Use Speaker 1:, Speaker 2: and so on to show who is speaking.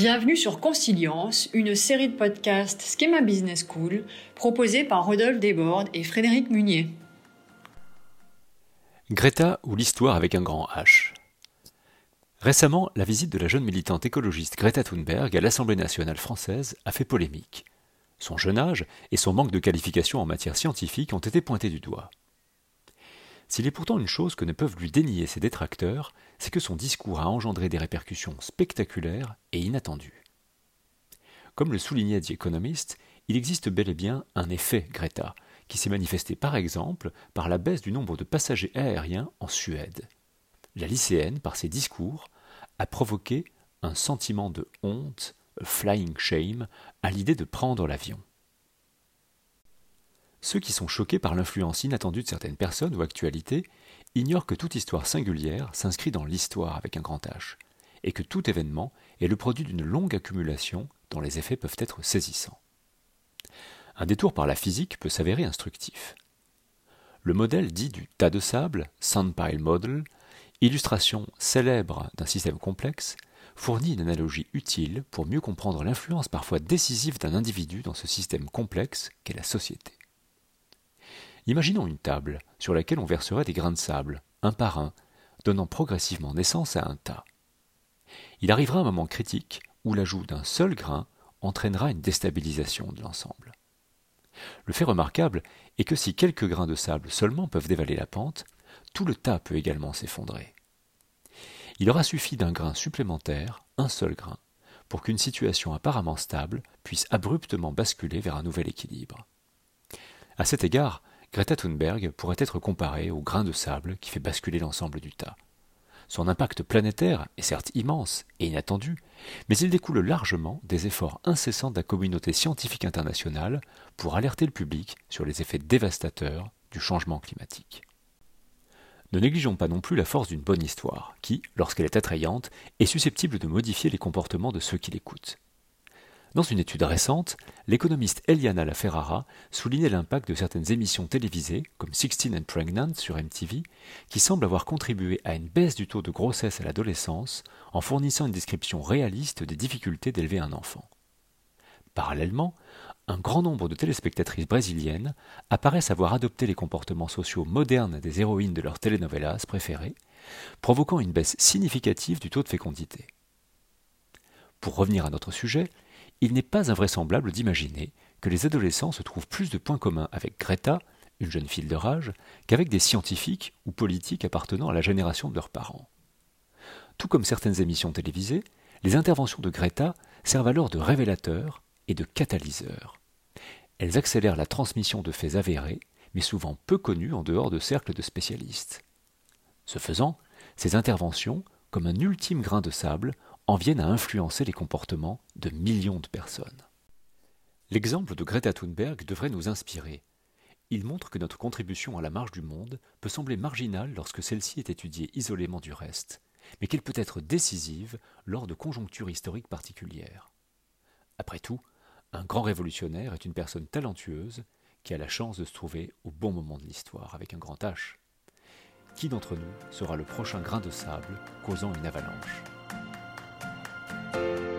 Speaker 1: Bienvenue sur Consilience, une série de podcasts Schema Business School proposée par Rodolphe Desbordes et Frédéric Munier.
Speaker 2: Greta ou l'histoire avec un grand H. Récemment, la visite de la jeune militante écologiste Greta Thunberg à l'Assemblée nationale française a fait polémique. Son jeune âge et son manque de qualification en matière scientifique ont été pointés du doigt. S'il est pourtant une chose que ne peuvent lui dénier ses détracteurs, c'est que son discours a engendré des répercussions spectaculaires et inattendues. Comme le soulignait The Economist, il existe bel et bien un effet Greta, qui s'est manifesté par exemple par la baisse du nombre de passagers aériens en Suède. La lycéenne, par ses discours, a provoqué un sentiment de honte, flying shame, à l'idée de prendre l'avion. Ceux qui sont choqués par l'influence inattendue de certaines personnes ou actualités ignorent que toute histoire singulière s'inscrit dans l'histoire avec un grand H, et que tout événement est le produit d'une longue accumulation dont les effets peuvent être saisissants. Un détour par la physique peut s'avérer instructif. Le modèle dit du tas de sable, Sandpile Model, illustration célèbre d'un système complexe, fournit une analogie utile pour mieux comprendre l'influence parfois décisive d'un individu dans ce système complexe qu'est la société. Imaginons une table sur laquelle on verserait des grains de sable, un par un, donnant progressivement naissance à un tas. Il arrivera un moment critique où l'ajout d'un seul grain entraînera une déstabilisation de l'ensemble. Le fait remarquable est que si quelques grains de sable seulement peuvent dévaler la pente, tout le tas peut également s'effondrer. Il aura suffi d'un grain supplémentaire, un seul grain, pour qu'une situation apparemment stable puisse abruptement basculer vers un nouvel équilibre. À cet égard, Greta Thunberg pourrait être comparée au grain de sable qui fait basculer l'ensemble du tas. Son impact planétaire est certes immense et inattendu, mais il découle largement des efforts incessants de la communauté scientifique internationale pour alerter le public sur les effets dévastateurs du changement climatique. Ne négligeons pas non plus la force d'une bonne histoire, qui, lorsqu'elle est attrayante, est susceptible de modifier les comportements de ceux qui l'écoutent. Dans une étude récente, l'économiste Eliana Laferrara soulignait l'impact de certaines émissions télévisées, comme Sixteen and Pregnant sur MTV, qui semblent avoir contribué à une baisse du taux de grossesse à l'adolescence en fournissant une description réaliste des difficultés d'élever un enfant. Parallèlement, un grand nombre de téléspectatrices brésiliennes apparaissent avoir adopté les comportements sociaux modernes des héroïnes de leurs telenovelas préférées, provoquant une baisse significative du taux de fécondité. Pour revenir à notre sujet, il n'est pas invraisemblable d'imaginer que les adolescents se trouvent plus de points communs avec Greta, une jeune fille de rage, qu'avec des scientifiques ou politiques appartenant à la génération de leurs parents. Tout comme certaines émissions télévisées, les interventions de Greta servent alors de révélateurs et de catalyseurs. Elles accélèrent la transmission de faits avérés, mais souvent peu connus en dehors de cercles de spécialistes. Ce faisant, ces interventions, comme un ultime grain de sable, en viennent à influencer les comportements de millions de personnes. L'exemple de Greta Thunberg devrait nous inspirer. Il montre que notre contribution à la marge du monde peut sembler marginale lorsque celle-ci est étudiée isolément du reste, mais qu'elle peut être décisive lors de conjonctures historiques particulières. Après tout, un grand révolutionnaire est une personne talentueuse qui a la chance de se trouver au bon moment de l'histoire avec un grand H. Qui d'entre nous sera le prochain grain de sable causant une avalanche? thank you